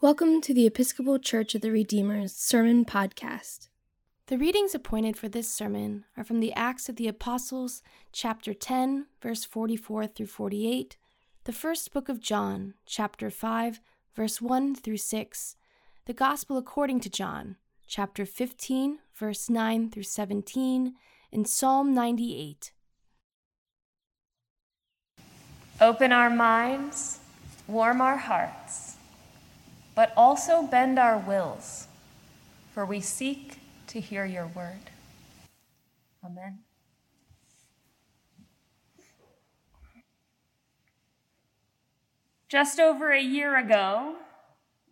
Welcome to the Episcopal Church of the Redeemer's Sermon Podcast. The readings appointed for this sermon are from the Acts of the Apostles, chapter 10, verse 44 through 48, the first book of John, chapter 5, verse 1 through 6, the Gospel according to John, chapter 15, verse 9 through 17, and Psalm 98. Open our minds, warm our hearts, but also bend our wills, for we seek to hear your word. Amen. Just over a year ago,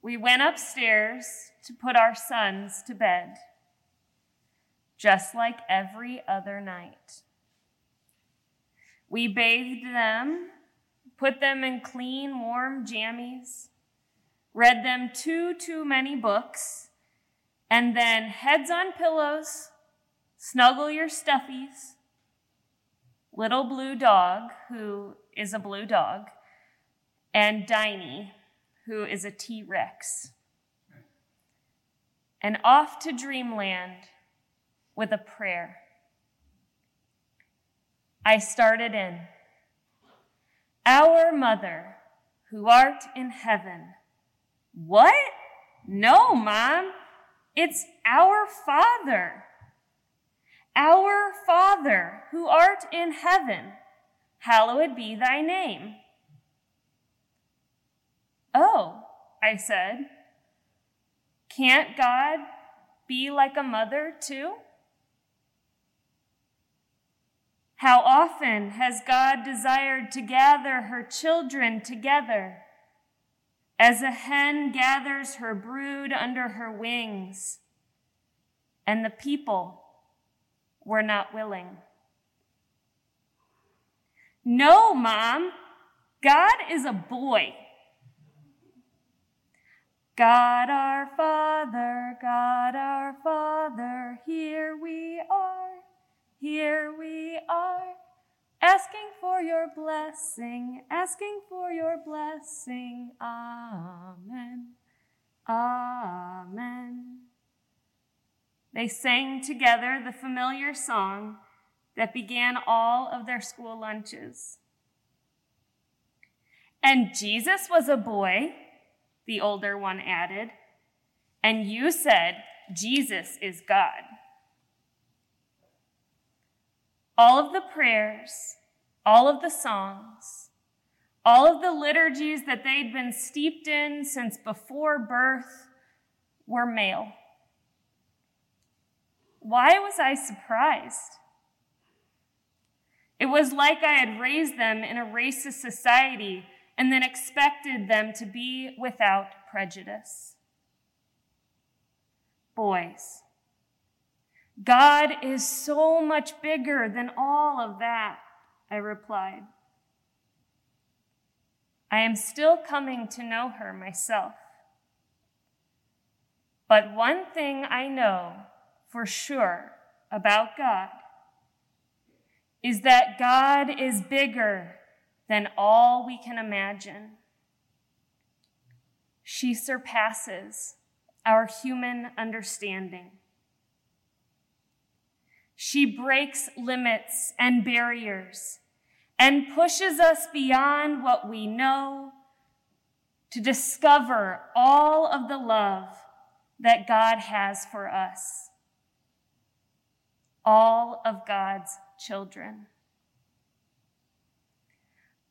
we went upstairs to put our sons to bed, just like every other night. We bathed them, put them in clean, warm jammies, read them too, too many books, and then heads on pillows, snuggle your stuffies. Little blue dog, who is a blue dog, and Diney, who is a T Rex. And off to dreamland with a prayer. I started in Our Mother, who art in heaven. What? No, Mom. It's our Father. Our Father, who art in heaven, hallowed be thy name. Oh, I said, can't God be like a mother too? How often has God desired to gather her children together as a hen gathers her brood under her wings, and the people were not willing? No, Mom, God is a boy. God our Father, God our Father, here we are, here we are, asking for your blessing, asking for your blessing. Amen. Amen. They sang together the familiar song that began all of their school lunches. And Jesus was a boy the older one added. And you said, Jesus is God. All of the prayers, all of the songs, all of the liturgies that they'd been steeped in since before birth were male. Why was I surprised? It was like I had raised them in a racist society and then expected them to be without prejudice. Boys, God is so much bigger than all of that, I replied. I am still coming to know her myself. But one thing I know for sure about God is that God is bigger than all we can imagine. She surpasses our human understanding. She breaks limits and barriers and pushes us beyond what we know to discover all of the love that God has for us, all of God's children.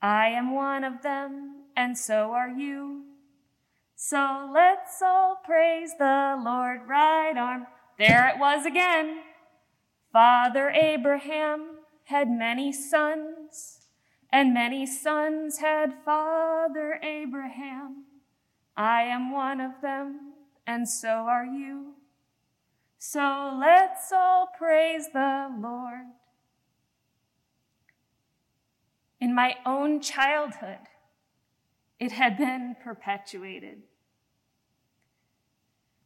I am one of them, and so are you. So let's all praise the Lord, right arm. There it was again. Father Abraham had many sons, and many sons had Father Abraham. I am one of them, and so are you. So let's all praise the Lord. In my own childhood, it had been perpetuated.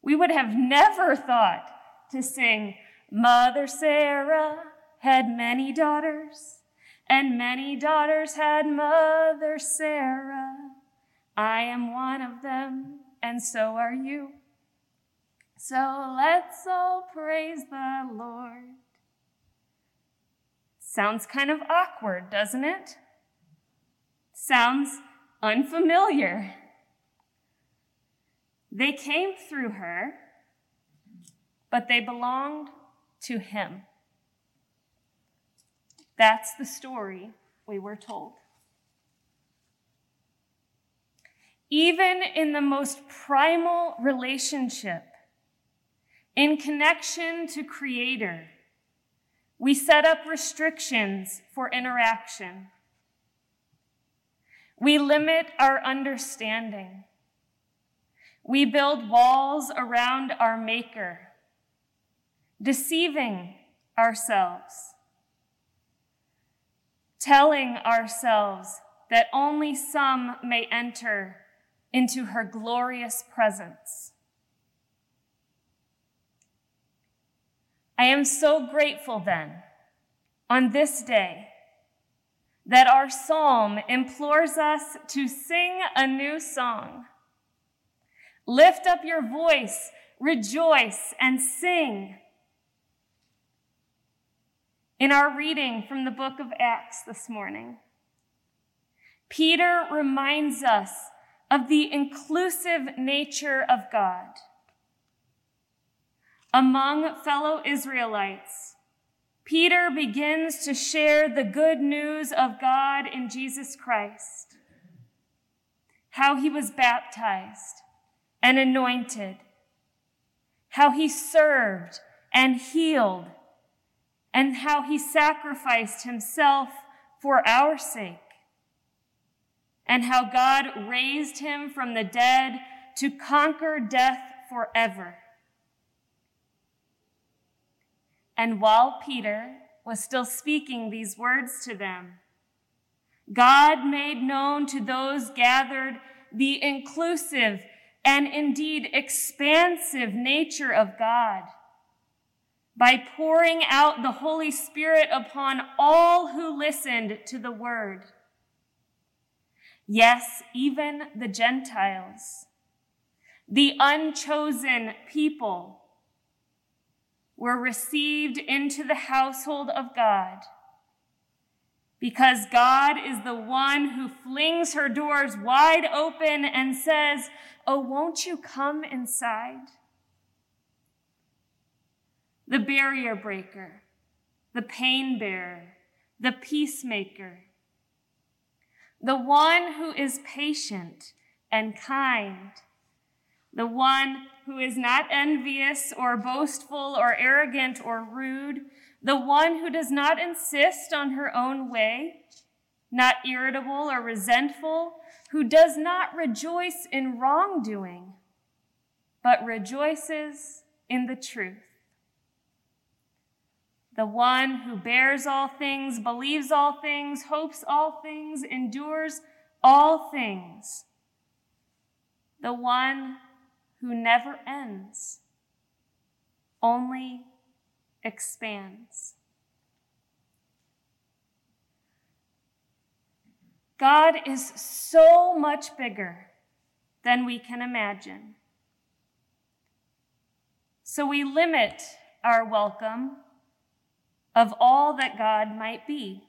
We would have never thought to sing, Mother Sarah had many daughters, and many daughters had Mother Sarah. I am one of them, and so are you. So let's all praise the Lord. Sounds kind of awkward, doesn't it? Sounds unfamiliar. They came through her, but they belonged to him. That's the story we were told. Even in the most primal relationship, in connection to Creator, we set up restrictions for interaction. We limit our understanding. We build walls around our Maker, deceiving ourselves, telling ourselves that only some may enter into her glorious presence. I am so grateful then, on this day, that our psalm implores us to sing a new song. Lift up your voice, rejoice, and sing. In our reading from the book of Acts this morning, Peter reminds us of the inclusive nature of God. Among fellow Israelites, Peter begins to share the good news of God in Jesus Christ, how he was baptized and anointed, how he served and healed, and how he sacrificed himself for our sake and how God raised him from the dead to conquer death forever. And while Peter was still speaking these words to them, God made known to those gathered the inclusive and indeed expansive nature of God by pouring out the Holy Spirit upon all who listened to the word. Yes, even the Gentiles, the unchosen people, were received into the household of God because God is the one who flings her doors wide open and says, Oh, won't you come inside? The barrier breaker, the pain bearer, the peacemaker, the one who is patient and kind, the one who is not envious or boastful or arrogant or rude, the one who does not insist on her own way, not irritable or resentful, who does not rejoice in wrongdoing, but rejoices in the truth the one who bears all things, believes all things, hopes all things, endures all things, the one who never ends, only expands. God is so much bigger than we can imagine. So we limit our welcome of all that God might be.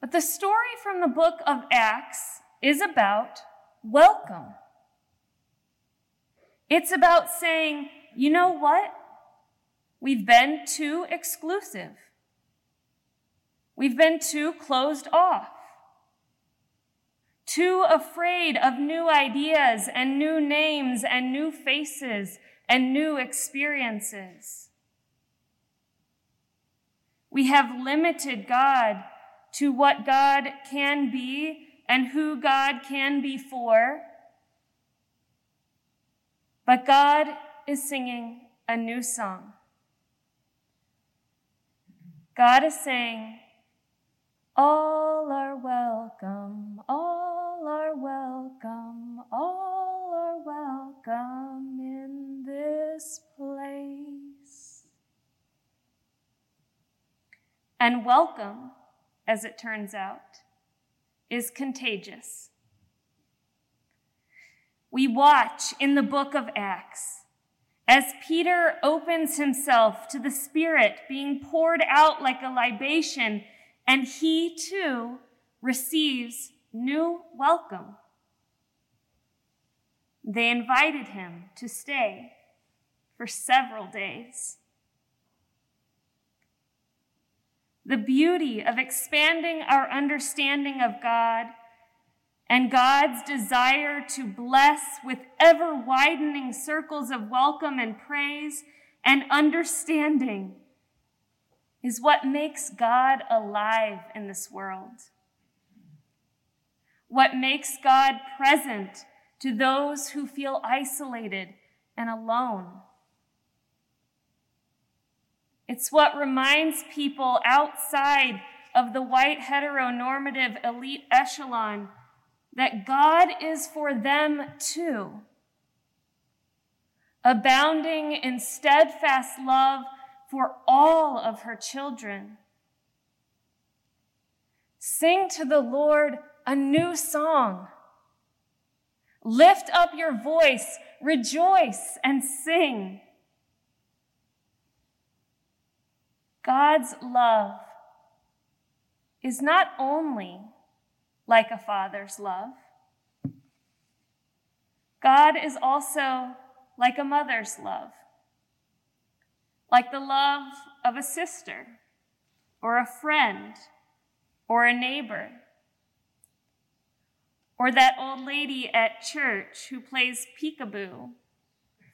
But the story from the book of Acts is about welcome. It's about saying, you know what? We've been too exclusive. We've been too closed off, too afraid of new ideas and new names and new faces and new experiences. We have limited God to what God can be and who God can be for. But God is singing a new song. God is saying, All are welcome, all are welcome, all are welcome in this place. And welcome, as it turns out, is contagious. we watch in the book of Acts as Peter opens himself to the Spirit being poured out like a libation, and he too receives new welcome. They invited him to stay for several days. The beauty of expanding our understanding of God and God's desire to bless with ever widening circles of welcome and praise and understanding is what makes God alive in this world. What makes God present to those who feel isolated and alone. It's what reminds people outside of the white heteronormative elite echelon that God is for them too, abounding in steadfast love for all of her children. Sing to the Lord a new song. Lift up your voice, rejoice, and sing. God's love is not only like a father's love, God is also like a mother's love, like the love of a sister or a friend or a neighbor or that old lady at church who plays peekaboo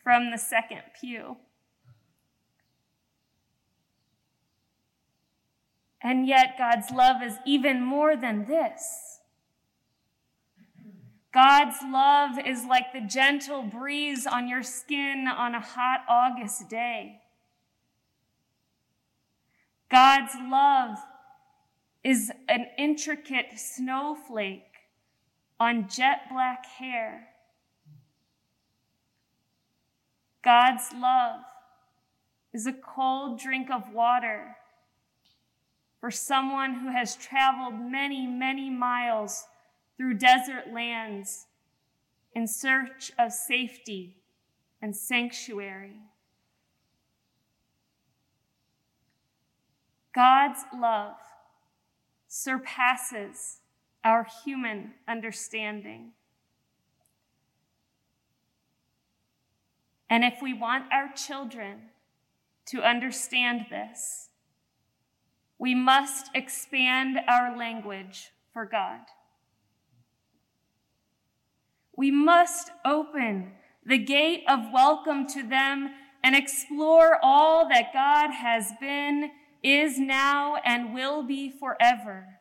from the second pew. And yet, God's love is even more than this. God's love is like the gentle breeze on your skin on a hot August day. God's love is an intricate snowflake on jet black hair. God's love is a cold drink of water for someone who has traveled many, many miles through desert lands in search of safety and sanctuary. God's love surpasses our human understanding. And if we want our children to understand this, we must expand our language for God. We must open the gate of welcome to them and explore all that God has been, is now, and will be forever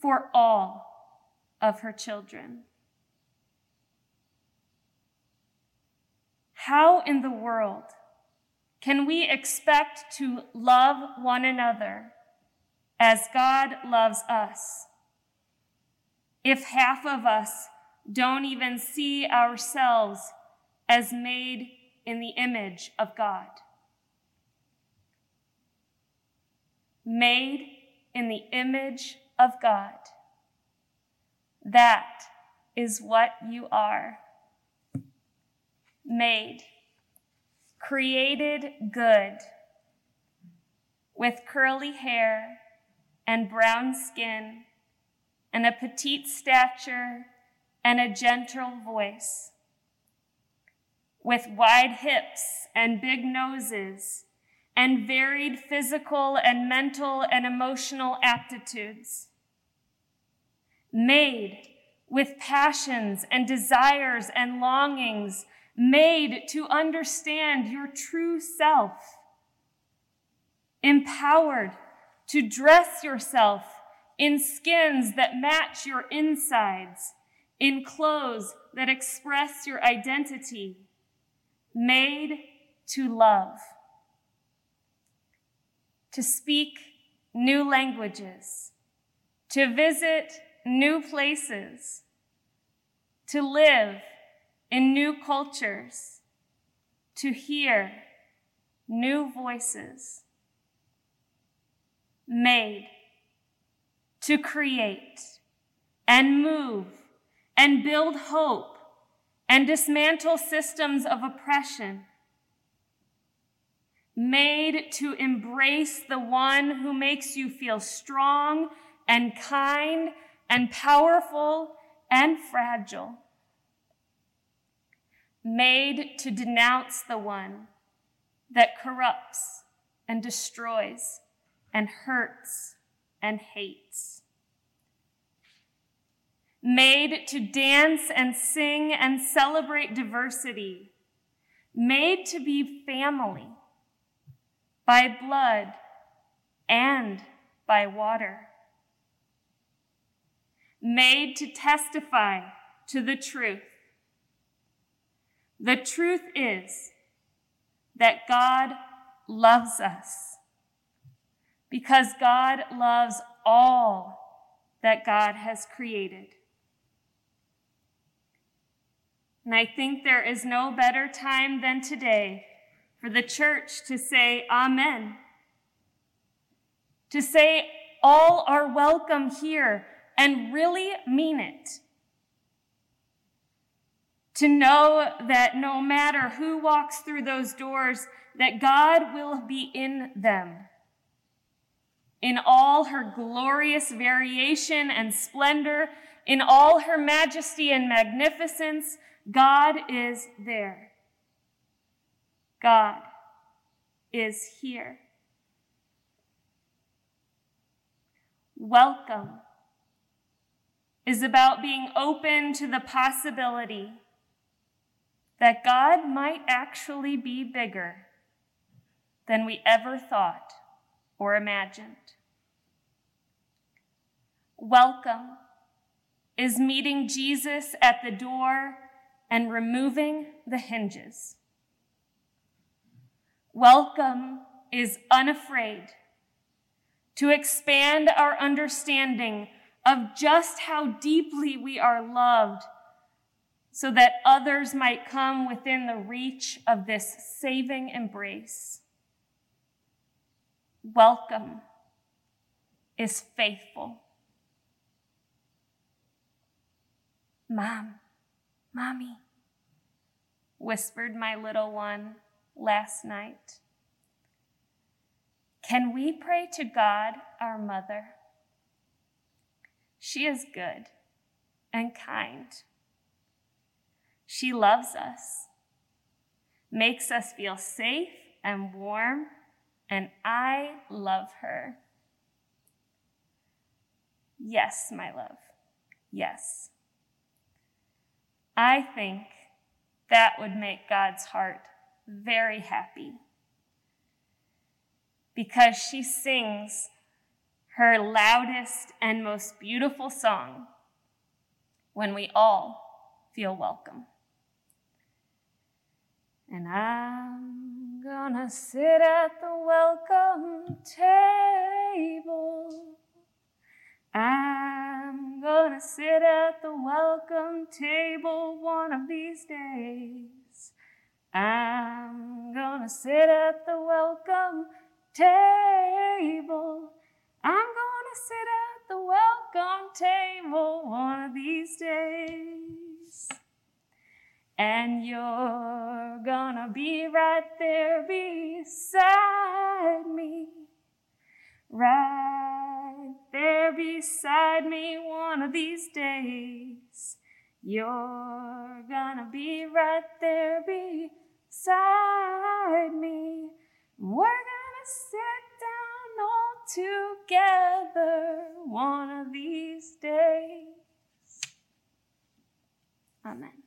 for all of her children. How in the world can we expect to love one another as God loves us if half of us don't even see ourselves as made in the image of God? Made in the image of God. That is what you are. Made, created good, with curly hair and brown skin, and a petite stature and a gentle voice, with wide hips and big noses and varied physical and mental and emotional aptitudes. Made with passions and desires and longings, made to understand your true self. Empowered to dress yourself in skins that match your insides, in clothes that express your identity. Made to love to speak new languages, to visit new places, to live in new cultures, to hear new voices, made to create and move and build hope and dismantle systems of oppression. Made to embrace the one who makes you feel strong and kind and powerful and fragile. Made to denounce the one that corrupts and destroys and hurts and hates. Made to dance and sing and celebrate diversity. Made to be family by blood and by water. Made to testify to the truth. The truth is that God loves us because God loves all that God has created. And I think there is no better time than today for the church to say Amen. To say all are welcome here and really mean it. To know that no matter who walks through those doors, that God will be in them. In all her glorious variation and splendor, in all her majesty and magnificence, God is there. God is here. Welcome is about being open to the possibility that God might actually be bigger than we ever thought or imagined. Welcome is meeting Jesus at the door and removing the hinges. Welcome is unafraid to expand our understanding of just how deeply we are loved so that others might come within the reach of this saving embrace. Welcome is faithful. Mom, Mommy, whispered my little one last night. Can we pray to God, our mother? She is good and kind. She loves us, makes us feel safe and warm, and I love her. Yes, my love, yes. I think that would make God's heart very happy because she sings her loudest and most beautiful song when we all feel welcome. And I'm gonna sit at the welcome table. I'm gonna sit at the welcome table one of these days. I'm gonna sit at the welcome table. I'm gonna sit at the welcome table one of these days. And you're gonna be right there beside me. Right there beside me one of these days. You're gonna be right there beside me. We're gonna sit down all together one of these days. Amen.